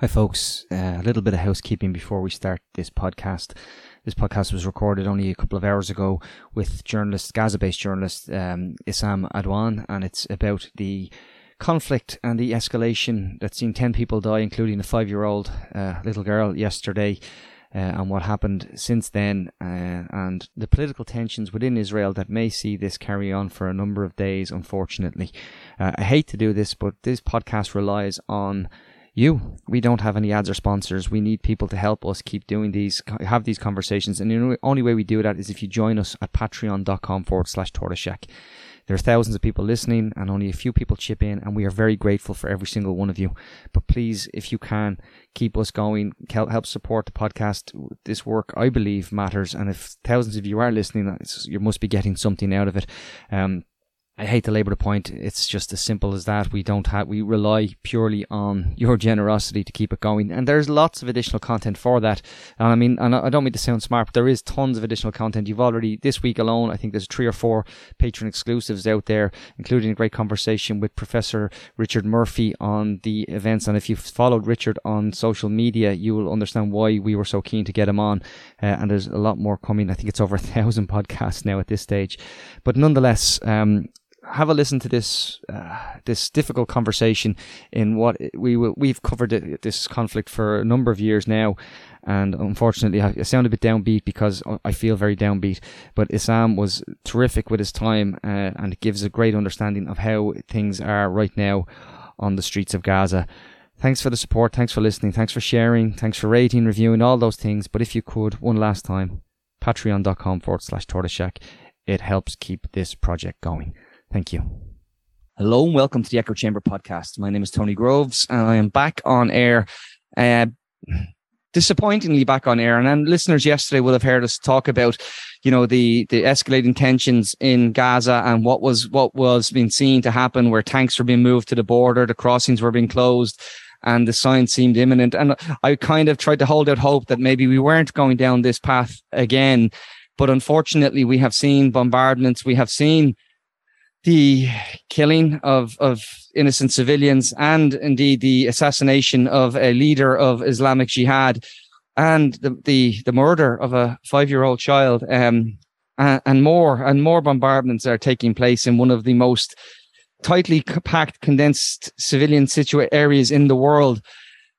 Hi, folks. Uh, a little bit of housekeeping before we start this podcast. This podcast was recorded only a couple of hours ago with journalist, Gaza based journalist um, Issam Adwan, and it's about the conflict and the escalation that's seen 10 people die, including a five year old uh, little girl yesterday. Uh, and what happened since then, uh, and the political tensions within Israel that may see this carry on for a number of days, unfortunately. Uh, I hate to do this, but this podcast relies on you. We don't have any ads or sponsors. We need people to help us keep doing these, have these conversations. And the only way we do that is if you join us at patreon.com forward slash tortoiseshack. There are thousands of people listening and only a few people chip in, and we are very grateful for every single one of you. But please, if you can, keep us going, help support the podcast. This work, I believe, matters. And if thousands of you are listening, you must be getting something out of it. Um, I hate to labour the point. It's just as simple as that. We don't have, we rely purely on your generosity to keep it going. And there's lots of additional content for that. And I mean, and I don't mean to sound smart, but there is tons of additional content. You've already, this week alone, I think there's three or four Patreon exclusives out there, including a great conversation with Professor Richard Murphy on the events. And if you've followed Richard on social media, you will understand why we were so keen to get him on. Uh, and there's a lot more coming. I think it's over a thousand podcasts now at this stage. But nonetheless, um, have a listen to this uh, this difficult conversation in what we we've covered this conflict for a number of years now, and unfortunately I, sound a bit downbeat because I feel very downbeat. But Issam was terrific with his time, uh, and it gives a great understanding of how things are right now on the streets of Gaza. Thanks for the support. Thanks for listening. Thanks for sharing. Thanks for rating, reviewing, all those things. But if you could, one last time, patreon.com forward slash tortoiseshack. It helps keep this project going. Thank you. Hello and welcome to the Echo Chamber podcast. My name is Tony Groves and I am back on air. Uh, disappointingly back on air. And, and listeners yesterday will have heard us talk about, you know, the the escalating tensions in Gaza and what was what was being seen to happen, where tanks were being moved to the border, the crossings were being closed, and the sign seemed imminent. And I kind of tried to hold out hope that maybe we weren't going down this path again. But unfortunately, we have seen bombardments, we have seen the killing of, of innocent civilians and indeed the assassination of a leader of Islamic Jihad and the, the, the murder of a five year old child. Um, and, and more and more bombardments are taking place in one of the most tightly packed, condensed civilian situa- areas in the world.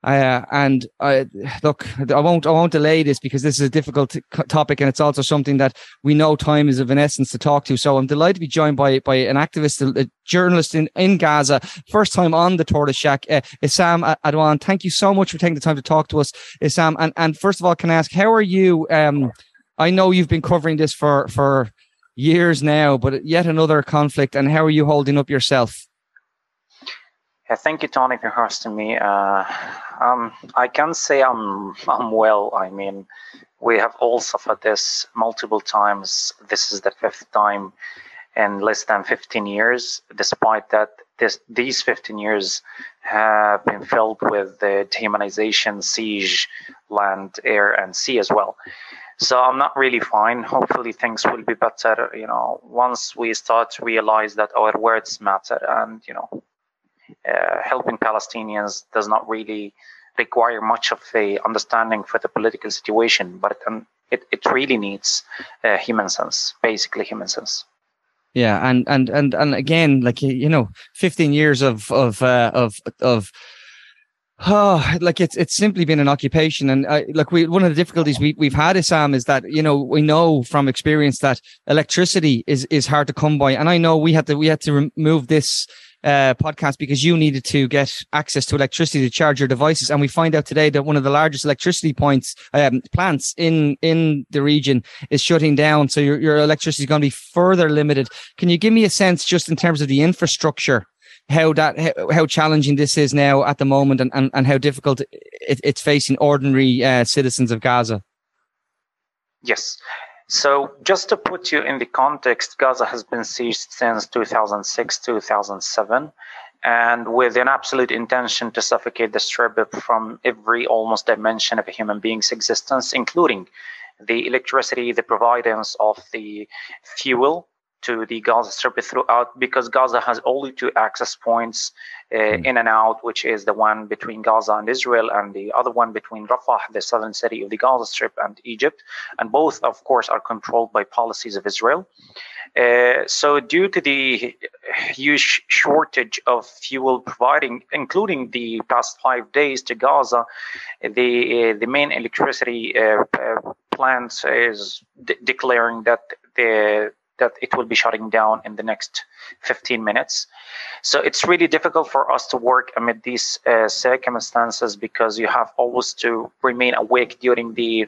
Uh, and I look, I won't, I won't delay this because this is a difficult t- topic, and it's also something that we know time is of an essence to talk to. So I'm delighted to be joined by by an activist, a, journalist in, in Gaza, first time on the Tortoise Shack, uh, Issam Adwan. Thank you so much for taking the time to talk to us, Issam. And and first of all, can I ask, how are you? Um, I know you've been covering this for for years now, but yet another conflict. And how are you holding up yourself? Yeah, thank you, Tony, for hosting me. Uh, um, I can say I'm I'm well. I mean, we have all suffered this multiple times. This is the fifth time in less than 15 years. Despite that, this these 15 years have been filled with the dehumanization, siege, land, air, and sea as well. So I'm not really fine. Hopefully things will be better. You know, once we start to realize that our words matter, and you know helping Palestinians does not really require much of a understanding for the political situation, but um, it, it really needs uh, human sense, basically human sense. Yeah, and and and and again, like you know, fifteen years of of uh, of of Oh, like it's it's simply been an occupation, and uh, like we one of the difficulties we we've had, Issam, is that you know we know from experience that electricity is is hard to come by, and I know we had to we had to remove this uh, podcast because you needed to get access to electricity to charge your devices. And we find out today that one of the largest electricity points um, plants in in the region is shutting down. So your your electricity is going to be further limited. Can you give me a sense, just in terms of the infrastructure? How that how, how challenging this is now at the moment, and, and, and how difficult it, it's facing ordinary uh, citizens of Gaza. Yes, so, just to put you in the context, Gaza has been sieged since 2006, 2007, and with an absolute intention to suffocate the strip from every almost dimension of a human being's existence, including the electricity, the providence of the fuel, to the Gaza Strip throughout because Gaza has only two access points uh, mm. in and out, which is the one between Gaza and Israel, and the other one between Rafah, the southern city of the Gaza Strip, and Egypt. And both, of course, are controlled by policies of Israel. Uh, so, due to the huge shortage of fuel providing, including the past five days to Gaza, the uh, the main electricity uh, uh plant is de- declaring that the that it will be shutting down in the next 15 minutes. So it's really difficult for us to work amid these uh, circumstances because you have always to remain awake during the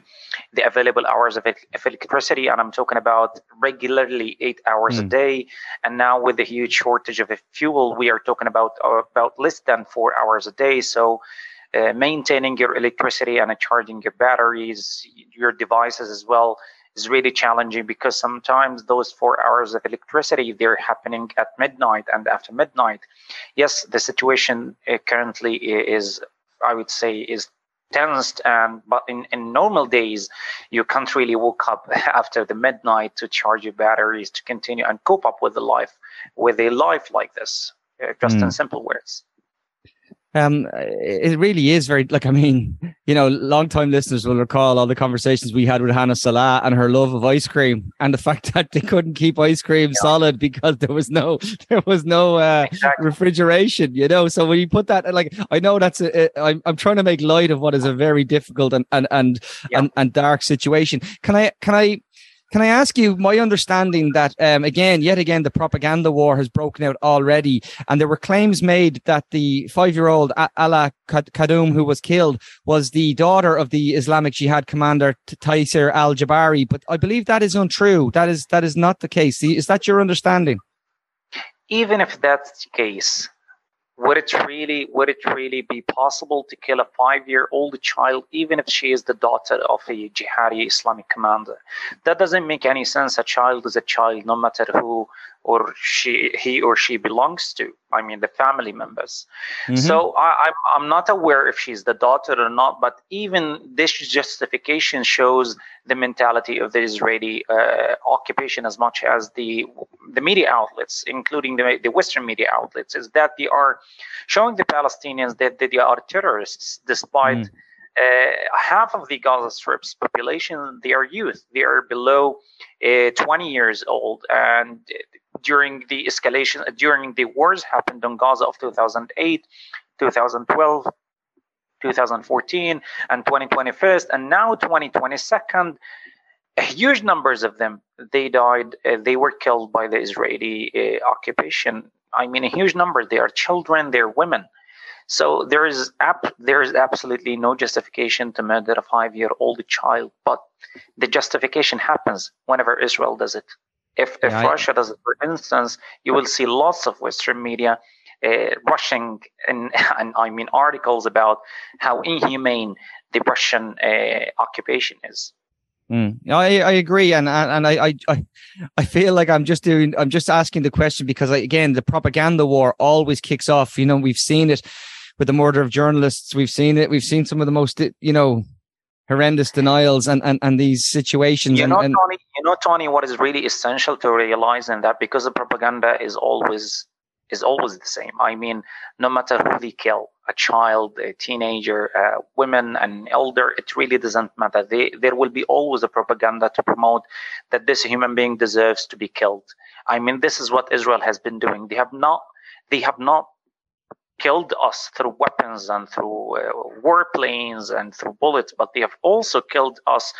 the available hours of, of electricity, and I'm talking about regularly eight hours mm. a day. And now with the huge shortage of fuel, we are talking about uh, about less than four hours a day. So. Uh, maintaining your electricity and charging your batteries, your devices as well, is really challenging because sometimes those four hours of electricity they're happening at midnight and after midnight. Yes the situation uh, currently is i would say is tensed and but in, in normal days you can't really wake up after the midnight to charge your batteries to continue and cope up with the life with a life like this. Uh, just mm. in simple words um, it really is very like I mean, you know, long-time listeners will recall all the conversations we had with Hannah Salah and her love of ice cream, and the fact that they couldn't keep ice cream yeah. solid because there was no there was no uh, exactly. refrigeration. You know, so when you put that, like, I know that's a, a, I'm I'm trying to make light of what is a very difficult and and and yeah. and, and dark situation. Can I can I can I ask you my understanding that, um, again, yet again, the propaganda war has broken out already, and there were claims made that the five year old Ala Kadum, who was killed, was the daughter of the Islamic Jihad commander Taisir al Jabari. But I believe that is untrue. That is, that is not the case. Is that your understanding? Even if that's the case, would it really would it really be possible to kill a five year old child even if she is the daughter of a jihadi islamic commander? That doesn't make any sense. A child is a child no matter who or she he or she belongs to i mean the family members mm-hmm. so I, I'm, I'm not aware if she's the daughter or not but even this justification shows the mentality of the israeli uh, occupation as much as the the media outlets including the, the western media outlets is that they are showing the palestinians that, that they are terrorists despite mm. Uh, half of the Gaza Strip's population, they are youth. They are below uh, 20 years old, and during the escalation, during the wars happened on Gaza of 2008, 2012, 2014, and 2021, and now 2022, huge numbers of them they died. Uh, they were killed by the Israeli uh, occupation. I mean, a huge number. They are children. They're women. So there is ap- there is absolutely no justification to murder a five-year-old child, but the justification happens whenever Israel does it. If, if yeah, Russia does it, for instance, you will see lots of Western media uh, rushing and, and I mean articles about how inhumane the Russian uh, occupation is. Mm. I I agree, and and I I I feel like I'm just doing I'm just asking the question because again the propaganda war always kicks off. You know we've seen it with the murder of journalists. We've seen it. We've seen some of the most you know horrendous denials and, and, and these situations. You know, and, Tony, you know, Tony, what is really essential to realize in that because the propaganda is always is always the same. I mean, no matter who they kill, a child, a teenager, uh, women, an elder, it really doesn't matter. They, there will be always a propaganda to promote that this human being deserves to be killed. I mean, this is what Israel has been doing. They have not, they have not killed us through weapons and through uh, warplanes and through bullets, but they have also killed us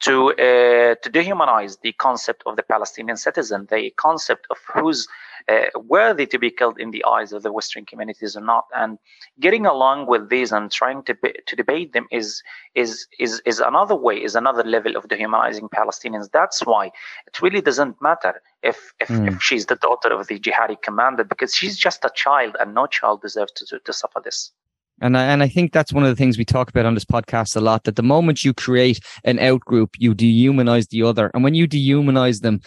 to uh, to dehumanize the concept of the Palestinian citizen, the concept of who's uh, worthy to be killed in the eyes of the Western communities or not. And getting along with these and trying to be, to debate them is is is is another way, is another level of dehumanizing Palestinians. That's why it really doesn't matter if if, mm. if she's the daughter of the jihadi commander because she's just a child and no child deserves to, to, to suffer this. And I, and I think that's one of the things we talk about on this podcast a lot that the moment you create an outgroup, you dehumanize the other. And when you dehumanize them,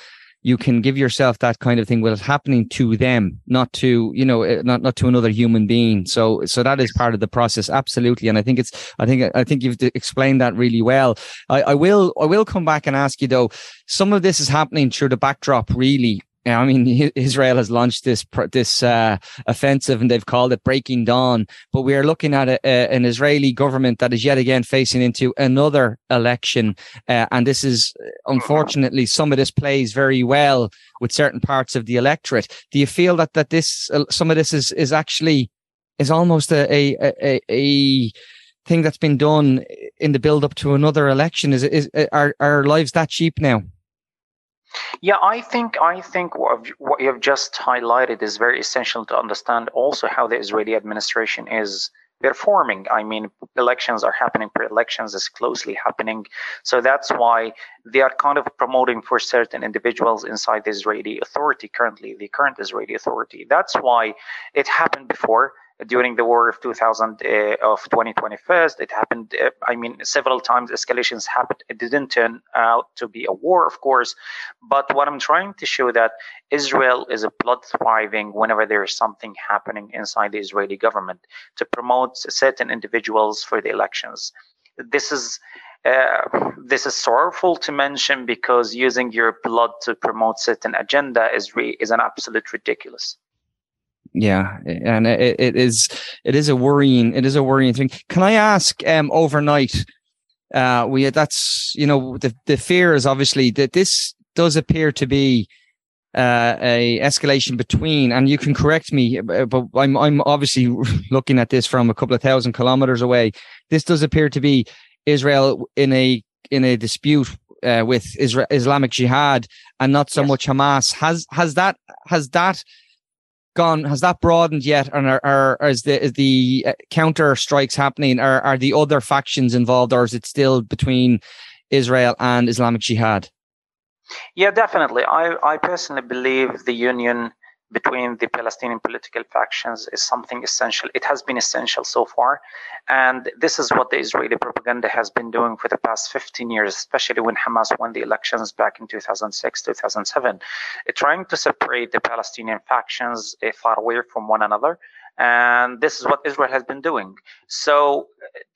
you can give yourself that kind of thing well it's happening to them not to you know eh, not not to another human being. So so that is part of the process absolutely. And i think it's i think i think you've explained that really well. I, I will i will come back and ask you though some of this is happening through the backdrop really I mean, Israel has launched this this uh, offensive, and they've called it Breaking Dawn. But we are looking at a, a, an Israeli government that is yet again facing into another election, uh, and this is unfortunately some of this plays very well with certain parts of the electorate. Do you feel that that this uh, some of this is is actually is almost a a, a, a thing that's been done in the build up to another election? Is is are our lives that cheap now? Yeah, I think I think what, you have just highlighted is very essential to understand also how the Israeli administration is performing. I mean, elections are happening, pre-elections is closely happening, so that's why they are kind of promoting for certain individuals inside the Israeli authority currently, the current Israeli authority. That's why it happened before during the war of 2000 uh, of 2021 it happened uh, i mean several times escalations happened. It didn't turn out to be a war of course but what i'm trying to show that israel is a blood thriving whenever there is something happening inside the israeli government to promote certain individuals for the elections. This is uh, this is sorrowful to mention because using your blood to promote certain agenda is re- is an absolute ridiculous yeah, and it, it is it is a worrying it is a worrying thing. Can I ask um overnight? Uh, we that's you know the the fear is obviously that this does appear to be uh, a escalation between, and you can correct me, uh, but I'm I'm obviously looking at this from a couple of thousand kilometers away. This does appear to be Israel in a in a dispute uh, with Isra- Islamic Jihad and not so yes. much Hamas. Has has that has that gone? Has that broadened yet? And are, are, are is the is the uh, counter strikes happening? Are are the other factions involved, or is it still between Israel and Islamic Jihad? Yeah, definitely. I I personally believe the union between the Palestinian political factions is something essential. It has been essential so far. And this is what the Israeli propaganda has been doing for the past 15 years, especially when Hamas won the elections back in 2006, 2007, trying to separate the Palestinian factions uh, far away from one another and this is what Israel has been doing. So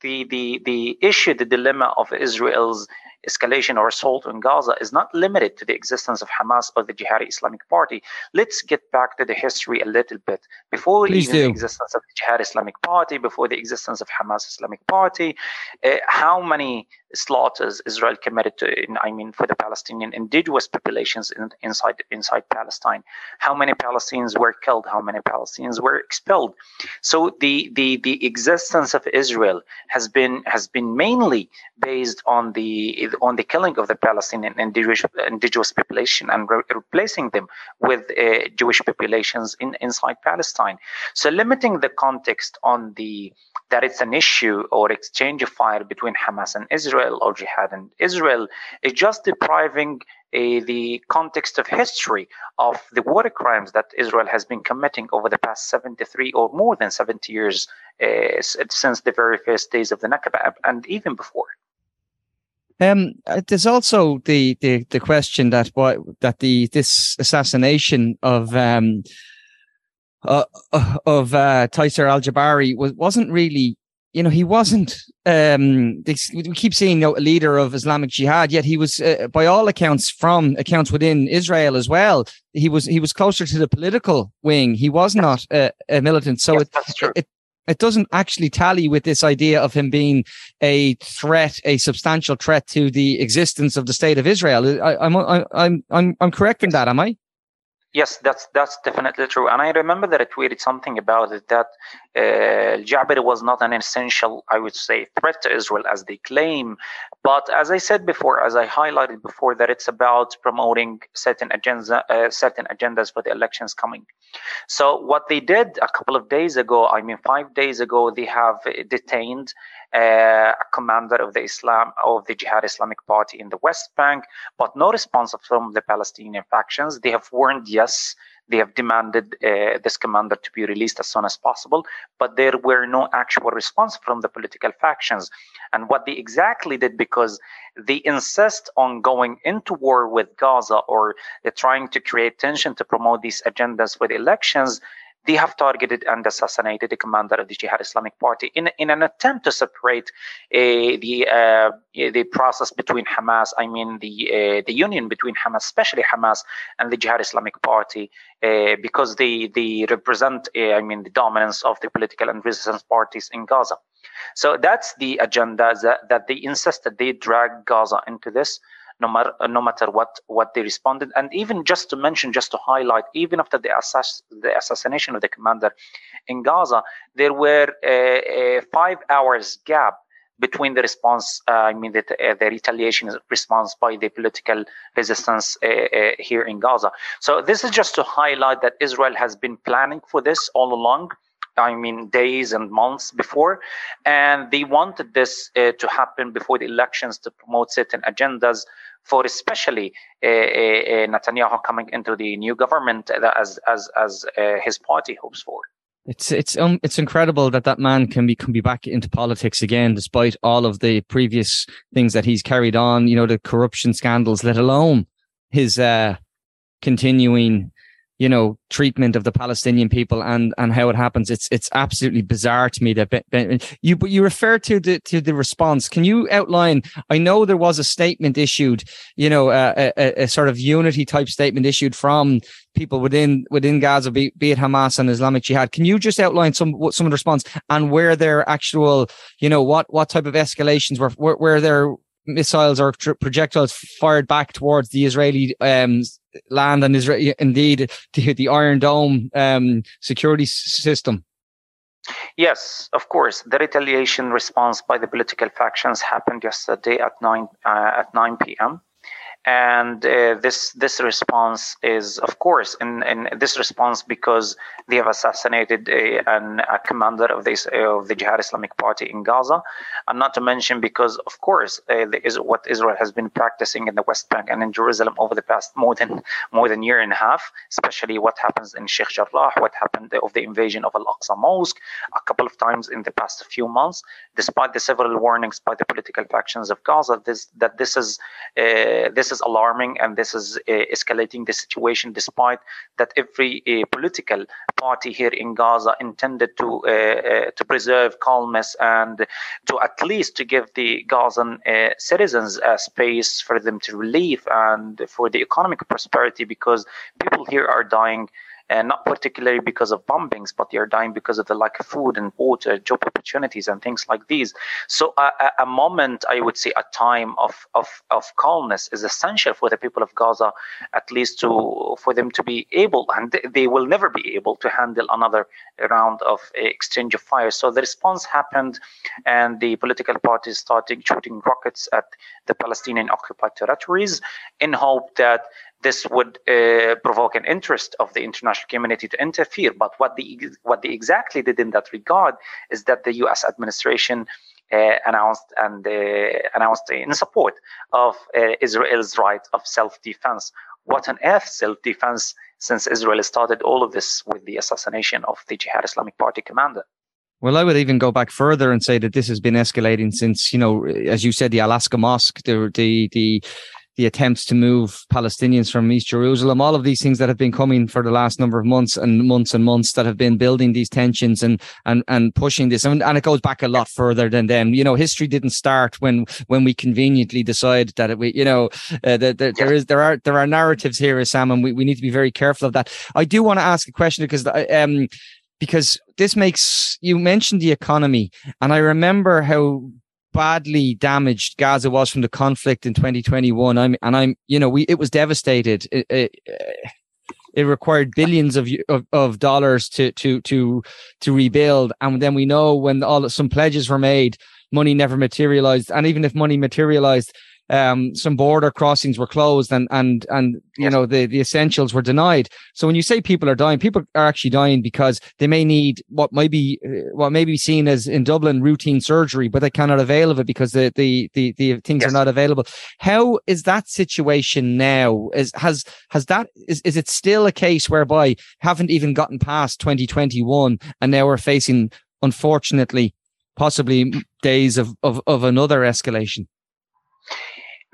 the the the issue, the dilemma of Israel's escalation or assault in Gaza is not limited to the existence of Hamas or the Jihadi Islamic Party. Let's get back to the history a little bit. Before Please even do. the existence of the Jihadi Islamic Party, before the existence of Hamas Islamic Party, uh, how many slaughters Israel committed to, in, I mean, for the Palestinian indigenous populations in, inside inside Palestine. How many Palestinians were killed? How many Palestinians were expelled? So the the the existence of Israel has been has been mainly based on the on the killing of the Palestinian indigenous, indigenous population and re- replacing them with uh, Jewish populations in inside Palestine. So limiting the context on the that it's an issue or exchange of fire between Hamas and Israel or jihad and Israel is just depriving uh, the context of history of the war crimes that Israel has been committing over the past 73 or more than 70 years uh, since the very first days of the Nakba and even before. Um, uh, there's also the, the, the question that what that the this assassination of um, uh, uh, of uh, Taisir Al Jabari was wasn't really, you know, he wasn't. Um, they, we keep seeing you know, a leader of Islamic Jihad, yet he was, uh, by all accounts, from accounts within Israel as well. He was he was closer to the political wing. He was not a, a militant. So yes, it, it it doesn't actually tally with this idea of him being a threat, a substantial threat to the existence of the state of Israel. I, am I'm, I'm, I'm, I'm correct in that, am I? Yes, that's that's definitely true. And I remember that I tweeted something about it that uh, Jabir was not an essential, I would say, threat to Israel as they claim. But as I said before, as I highlighted before, that it's about promoting certain agenda, uh, certain agendas for the elections coming. So what they did a couple of days ago, I mean five days ago, they have detained uh, a commander of the Islam of the Jihad Islamic Party in the West Bank, but no response from the Palestinian factions. They have warned, yes, they have demanded uh, this commander to be released as soon as possible, but there were no actual response from the political factions. And what they exactly did, because they insist on going into war with Gaza or trying to create tension to promote these agendas the elections, they have targeted and assassinated the commander of the Jihad Islamic Party in, in an attempt to separate uh, the uh, the process between Hamas, I mean the uh, the union between Hamas, especially Hamas and the Jihad Islamic Party, uh, because they they represent, uh, I mean, the dominance of the political and resistance parties in Gaza. So that's the agenda that, that they insisted they drag Gaza into this no matter no matter what what they responded. And even just to mention, just to highlight, even after the assass- the assassination of the commander in Gaza, there were a, a five hours gap between the response, uh, I mean, the, uh, the retaliation response by the political resistance uh, uh, here in Gaza. So this is just to highlight that Israel has been planning for this all along. I mean, days and months before. And they wanted this uh, to happen before the elections to promote certain agendas for especially uh, uh, Netanyahu coming into the new government as, as, as uh, his party hopes for. It's it's um, it's incredible that that man can be can be back into politics again, despite all of the previous things that he's carried on. You know, the corruption scandals, let alone his uh, continuing you know treatment of the Palestinian people and and how it happens. It's it's absolutely bizarre to me that you but you refer to the to the response. Can you outline? I know there was a statement issued, you know, a, a, a sort of unity type statement issued from people within within Gaza, be, be it Hamas and Islamic Jihad. Can you just outline some what some of the response and where their actual, you know, what what type of escalations were where, where their missiles or projectiles fired back towards the Israeli um, land and Israel, indeed the, the Iron Dome um, security system? Yes, of course. The retaliation response by the political factions happened yesterday at nine uh, at nine p.m and uh, this this response is of course in, in this response because they have assassinated a, an, a commander of this of the Jihad Islamic Party in Gaza, and not to mention because of course uh, is what Israel has been practicing in the West Bank and in Jerusalem over the past more than more than year and a half, especially what happens in Sheikh Jarrah, what happened of the invasion of Al Aqsa Mosque a couple of times in the past few months, despite the several warnings by the political factions of Gaza, this that this is uh, this is is alarming and this is uh, escalating the situation despite that every uh, political party here in Gaza intended to uh, to preserve calmness and to at least to give the Gazan citizens a space for them to relieve and for the economic prosperity because people here are dying and not particularly because of bombings, but they are dying because of the lack of food and water, job opportunities, and things like these. So a, a moment, I would say, a time of, of, of calmness is essential for the people of Gaza, at least to for them to be able, and they will never be able to handle another round of exchange of fire. So the response happened, and the political parties started shooting rockets at the Palestinian occupied territories in hope that this would uh, provoke an interest of the international community to interfere. But what the what they exactly did in that regard is that the U.S. administration uh, announced and uh, announced in support of uh, Israel's right of self-defense. What on earth self-defense? Since Israel started all of this with the assassination of the Jihad Islamic Party commander. Well, I would even go back further and say that this has been escalating since, you know, as you said, the Al-Aqsa Mosque, the the the the attempts to move Palestinians from East Jerusalem, all of these things that have been coming for the last number of months and months and months that have been building these tensions and and and pushing this. And, and it goes back a lot further than them. You know, history didn't start when when we conveniently decide that it, we, you know, uh, that, that there is there are there are narratives here, Sam, and we, we need to be very careful of that. I do want to ask a question because um because this makes you mentioned the economy, and I remember how badly damaged Gaza was from the conflict in 2021. I'm and I'm you know we it was devastated. It, it, it required billions of, of, of dollars to to to to rebuild, and then we know when all some pledges were made, money never materialized, and even if money materialized, um, some border crossings were closed and and and you yes. know the the essentials were denied. So when you say people are dying, people are actually dying because they may need what might be uh, what may be seen as in Dublin routine surgery, but they cannot avail of it because the the the, the things yes. are not available. How is that situation now? Is has has that is is it still a case whereby haven't even gotten past 2021 and now we're facing unfortunately possibly days of of, of another escalation?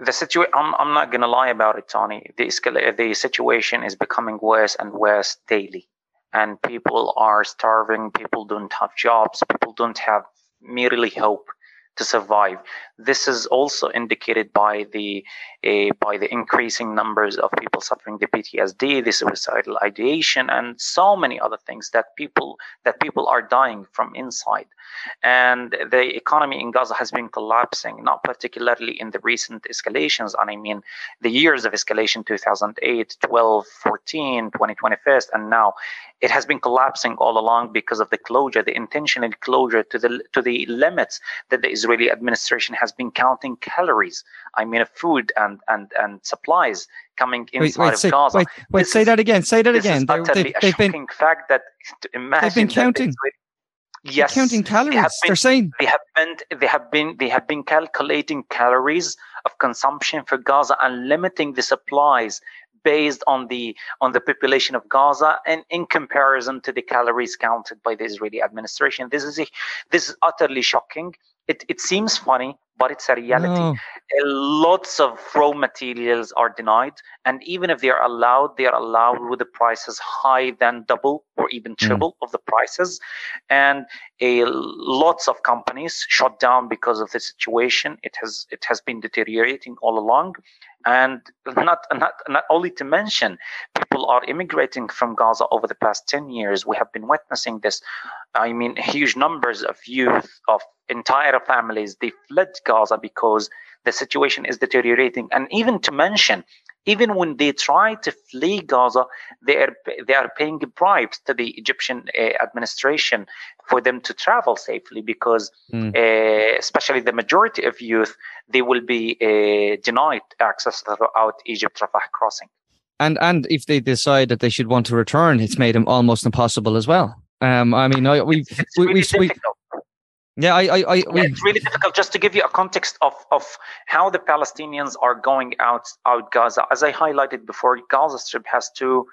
The situation I'm, I'm not to lie about it tony the, escal- the situation is becoming worse and worse daily and people are starving. People don't have jobs. People don't have merely hope to survive. This is also indicated by the uh, by the increasing numbers of people suffering the PTSD, the suicidal ideation, and so many other things that people that people are dying from inside. And the economy in Gaza has been collapsing, not particularly in the recent escalations. And I mean the years of escalation 2008, 12, 14, 2021, and now it has been collapsing all along because of the closure, the intentional closure to the to the limits that the Israeli administration has been counting calories. I mean, of food and and and supplies coming inside wait, wait, of say, Gaza. Wait, wait say is- that again. Say that This again. is They- utterly they- a they've been shocking fact that to imagine that the counting. Israeli- they're Yes, counting calories. been- They're saying they have been they have been they have been calculating calories of consumption for Gaza and limiting the supplies based on the on the population of Gaza and in comparison to the calories counted by the Israeli administration. This is a, this is utterly shocking. It it seems funny, but it's a reality. no. Lots of raw materials are denied and even if they are allowed they are allowed with the prices high than double or even mm. triple of the prices and a lots of companies shut down because of the situation it has it has been deteriorating all along and not not not only to mention people are immigrating from gaza over the past 10 years we have been witnessing this i mean huge numbers of youth of entire families they fled gaza because the situation is deteriorating. And even to mention, even when they try to flee Gaza, they are they are paying bribes to the Egyptian uh, administration for them to travel safely because, Mm. uh, especially the majority of youth, they will be uh, denied access throughout Egypt Rafah crossing. And and if they decide that they should want to return, it's made them almost impossible as well. Um, I mean, I, we we we, we. Yeah, I I, I Yeah, it's really difficult. Just to give you a context of, of how the Palestinians are going out out Gaza, as I highlighted before, Gaza Strip has two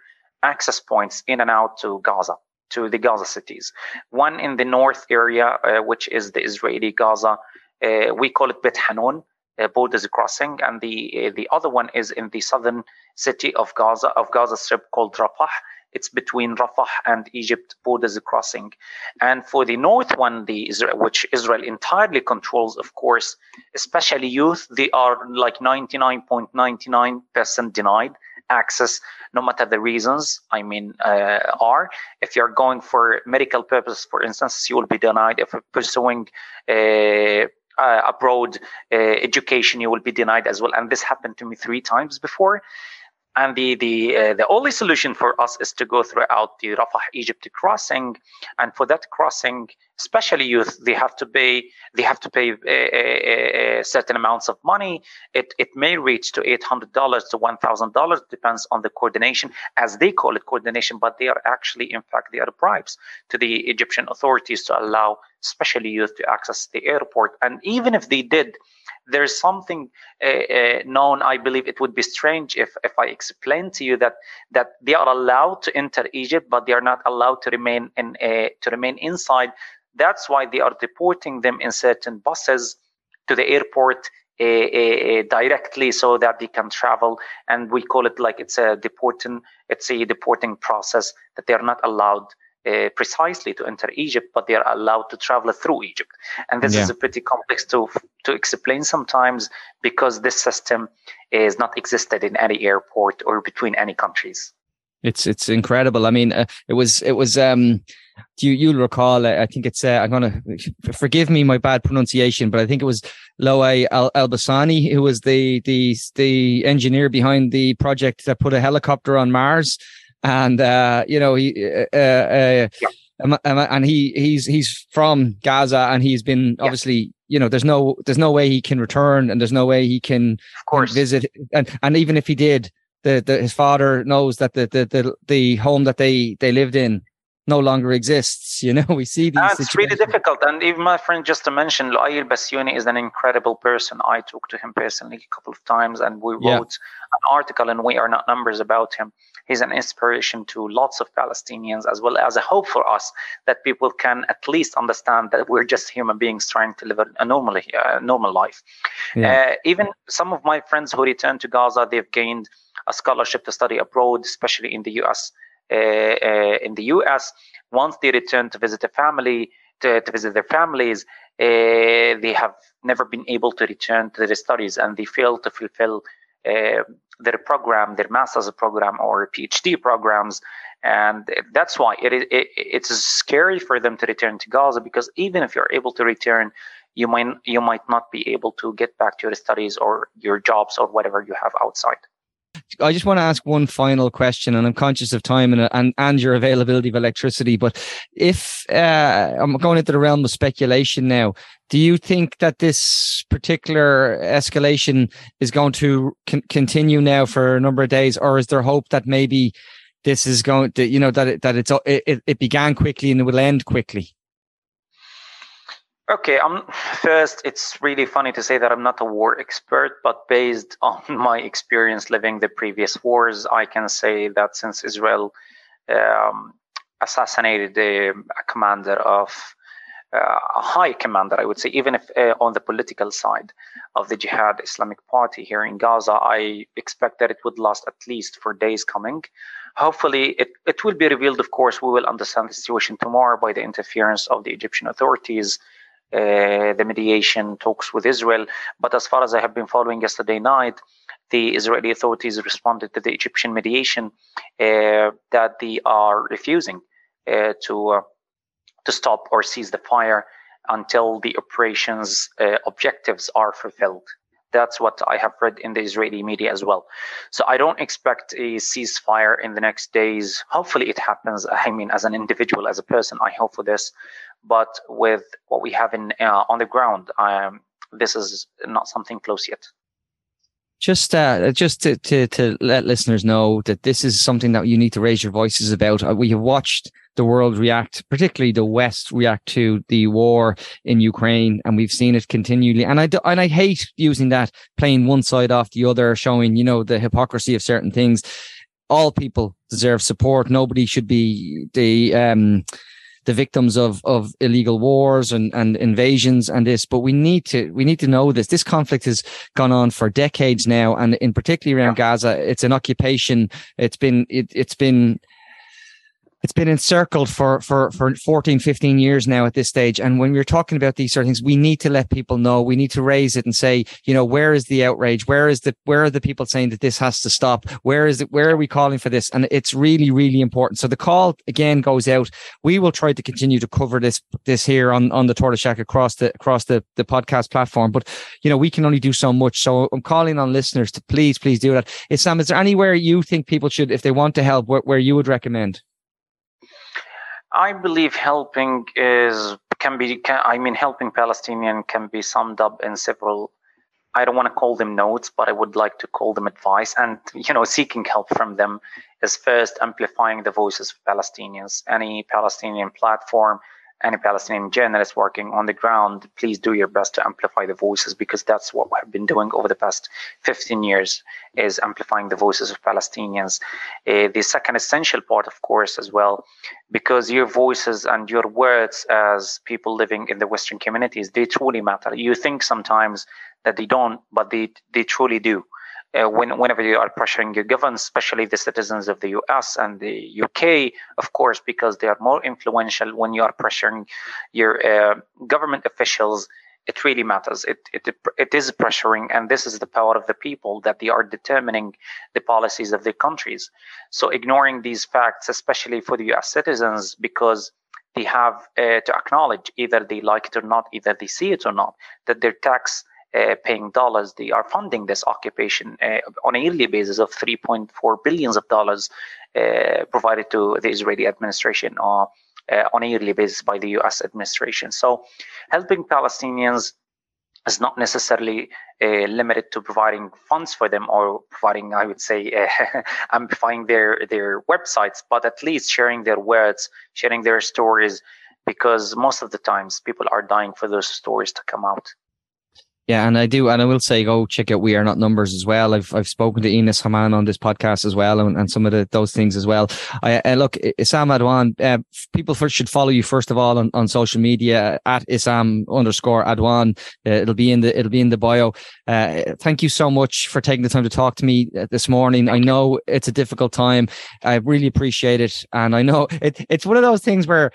access points in and out to Gaza, to the Gaza cities. One in the north area, uh, which is the Israeli Gaza, uh, we call it Bet Hanun, uh, borders crossing, and the uh, the other one is in the southern city of Gaza of Gaza Strip called Rafah. It's between Rafah and Egypt borders crossing. And for the north one, the Israel, which Israel entirely controls, of course, especially youth, they are like 99.99% denied access, no matter the reasons. I mean, uh, are if you're going for medical purposes, for instance, you will be denied. If you're pursuing uh, uh, abroad uh, education, you will be denied as well. And this happened to me three times before. And the the uh, the only solution for us is to go throughout the Rafah Egypt crossing, and for that crossing, especially youth, they have to pay they have to pay a, a, a certain amounts of money. It it may reach to eight hundred dollars to one thousand dollars, depends on the coordination, as they call it coordination, but they are actually in fact they are bribes to the Egyptian authorities to allow especially youth to access the airport. And even if they did, there's something uh, uh, known. I believe it would be strange if if I explain to you that that they are allowed to enter Egypt, but they are not allowed to remain in uh, to remain inside. That's why they are deporting them in certain buses to the airport uh, uh, directly so that they can travel. And we call it like it's a deporting. It's a deporting process that they are not allowed uh, precisely to enter Egypt, but they are allowed to travel through Egypt. And this Yeah. is a pretty complex to to explain sometimes because this system is not existed in any airport or between any countries. It's it's incredible. I mean, uh, it was it was. Um, you you'll recall? Uh, I think it's. Uh, I'm gonna forgive me my bad pronunciation, but I think it was Loay Al Albasani who was the the the engineer behind the project that put a helicopter on Mars, and uh, you know he. Uh, uh, um, um, and he he's he's from Gaza, and he's been Yeah. obviously you know there's no there's no way he can return, and there's no way he can Of course, visit and and even if he did the, the his father knows that the, the the the home that they they lived in no longer exists you know we see these it's really difficult. And even my friend, just to mention, Luay Bassiouni is an incredible person. I talked to him personally a couple of times, and we Yeah. wrote an article and We Are Not Numbers about him. He's an inspiration to lots of Palestinians, as well as a hope for us that people can at least understand that we're just human beings trying to live a, a normal, uh, normal life. Yeah. Uh, even some of my friends who returned to Gaza, they've gained a scholarship to study abroad, especially in the U.S. Uh, uh, in the US, once they return to visit a family, to, to visit their families, uh, they have never been able to return to their studies and they fail to fulfill their program, their master's program or PhD programs. And that's why it, it, it's scary for them to return to Gaza because even if you're able to return, you might you might not be able to get back to your studies or your jobs or whatever you have outside. I just want to ask one final question, and I'm conscious of time and and, and your availability of electricity. But if uh, I'm going into the realm of speculation now, do you think that this particular escalation is going to con- continue now for a number of days, or is there hope that maybe this is going to, you know, that it, that it's it, it began quickly and it will end quickly? Okay, um, first, it's really funny to say that I'm not a war expert, but based on my experience living the previous wars, I can say that since Israel um, assassinated a, a, commander of uh, a high commander, I would say, even if uh, on the political side of the Jihad Islamic Party here in Gaza, I expect that it would last at least for days coming. Hopefully, it, it will be revealed, of course, we will understand the situation tomorrow by the interference of the Egyptian authorities uh, the mediation talks with Israel. But as far as I have been following yesterday night, the Israeli authorities responded to the Egyptian mediation uh, that they are refusing uh, to uh, to stop or cease the fire until the operation's uh, objectives are fulfilled. That's what I have read in the Israeli media as well. So I don't expect a ceasefire in the next days. Hopefully it happens. I mean, as an individual, as a person, I hope for this. But with what we have in uh, on the ground, um, this is not something close yet just uh, just to, to to let listeners know that this is something that you need to raise your voices about. Uh, we have watched the world react, particularly the West react to the war in Ukraine, and we've seen it continually. And I do, and I hate using that playing one side off the other, showing you know the hypocrisy of certain things. All people deserve support. Nobody should be the um the victims of of illegal wars and and invasions and this but we need to we need to know this this conflict has gone on for decades now and in particularly around yeah. gaza it's an occupation it's been it, it's been it's been encircled for, for, for 14, 15 years now at this stage. And when we're talking about these sort of things, we need to let people know, we need to raise it and say, you know, where is the outrage? Where is the, where are the people saying that this has to stop? Where is it? Where are we calling for this? And it's really, really important. So the call again goes out. We will try to continue to cover this, this here on, on the Tortoise Shack across the, across the, the podcast platform. But, you know, we can only do so much. So I'm calling on listeners to please, please do that. Sam, is there anywhere you think people should, if they want to help, where, where you would recommend? I believe helping is can be. Can, I mean, helping Palestinian can be summed up in several. I don't want to call them notes, but I would like to call them advice. And you know, seeking help from them is first amplifying the voices of Palestinians. Any Palestinian platform any Palestinian journalist working on the ground, please do your best to amplify the voices because that's what we've been doing over the past 15 years is amplifying the voices of Palestinians. Uh, the second essential part, of course, as well, because your voices and your words as people living in the Western communities, they truly matter. You think sometimes that they don't, but they, they truly do uh, when, whenever you are pressuring your government, especially the citizens of the US and the UK, of course, because they are more influential when you are pressuring your uh, government officials, it really matters. It, it, it is pressuring, and this is the power of the people that they are determining the policies of their countries. So ignoring these facts, especially for the US citizens, because they have uh, to acknowledge either they like it or not, either they see it or not, that their tax uh, paying dollars, they are funding this occupation uh, on a yearly basis of 3.4 billions of dollars uh, provided to the Israeli administration or uh, on a yearly basis by the U.S. administration. So, helping Palestinians is not necessarily uh, limited to providing funds for them or providing, I would say, uh, amplifying their their websites, but at least sharing their words, sharing their stories, because most of the times people are dying for those stories to come out Yeah, and I do, and I will say, go check out We Are Not Numbers as well. I've I've spoken to Enos Haman on this podcast as well, and, and some of the, those things as well. I uh, look, Issam Adwan, uh, people first should follow you first of all on, on social media at Issam underscore Adwan. Uh, it'll be in the it'll be in the bio. Uh, thank you so much for taking the time to talk to me uh, this morning. Thank I know you. it's a difficult time. I really appreciate it, and I know it, it's one of those things where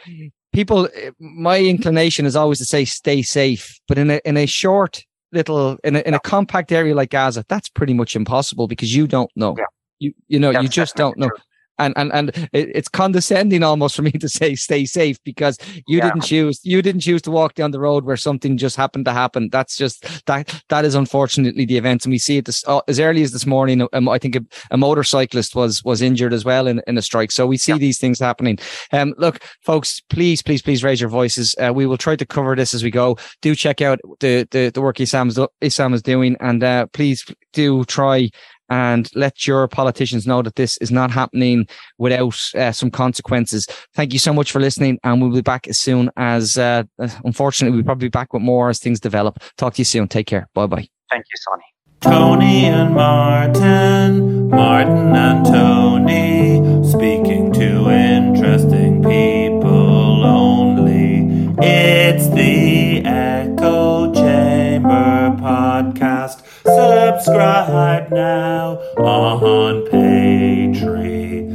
people. My inclination is always to say stay safe, but in a in a short little in a, in a compact area like Gaza, that's pretty much impossible because you don't know. Yeah. You you know that's you just don't know. True and and and it's condescending almost for me to say stay safe because you yeah. didn't choose you didn't choose to walk down the road where something just happened to happen. That's just that that is unfortunately the event. And we see it this, uh, as early as this morning um, i think a, a, motorcyclist was was injured as well in, in a strike. So we see yeah. these things happening. Um look folks please please please raise your voices. Uh, we will try to cover this as we go. Do check out the the, the work Issam is doing. And uh, please do try and let your politicians know that this is not happening without uh, some consequences. Thank you so much for listening, and we'll be back as soon as, uh, unfortunately, we'll probably be back with more as things develop. Talk to you soon. Take care. Bye bye. Thank you, Sonny. Tony and Martin, Martin and Tony, speaking to interesting people only. It's the Subscribe now on Patreon.